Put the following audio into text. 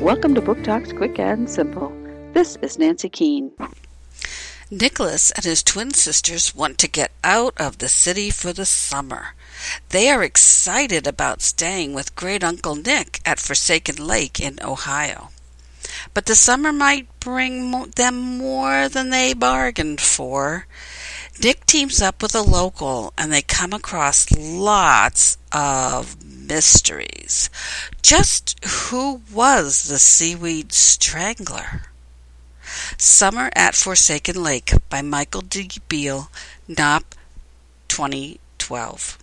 Welcome to Book Talks Quick and Simple. This is Nancy Keene. Nicholas and his twin sisters want to get out of the city for the summer. They are excited about staying with Great Uncle Nick at Forsaken Lake in Ohio. But the summer might bring them more than they bargained for. Nick teams up with a local and they come across lots of mysteries. Just who was the seaweed strangler? Summer at Forsaken Lake by Michael D. Beil, Knopf, 2012.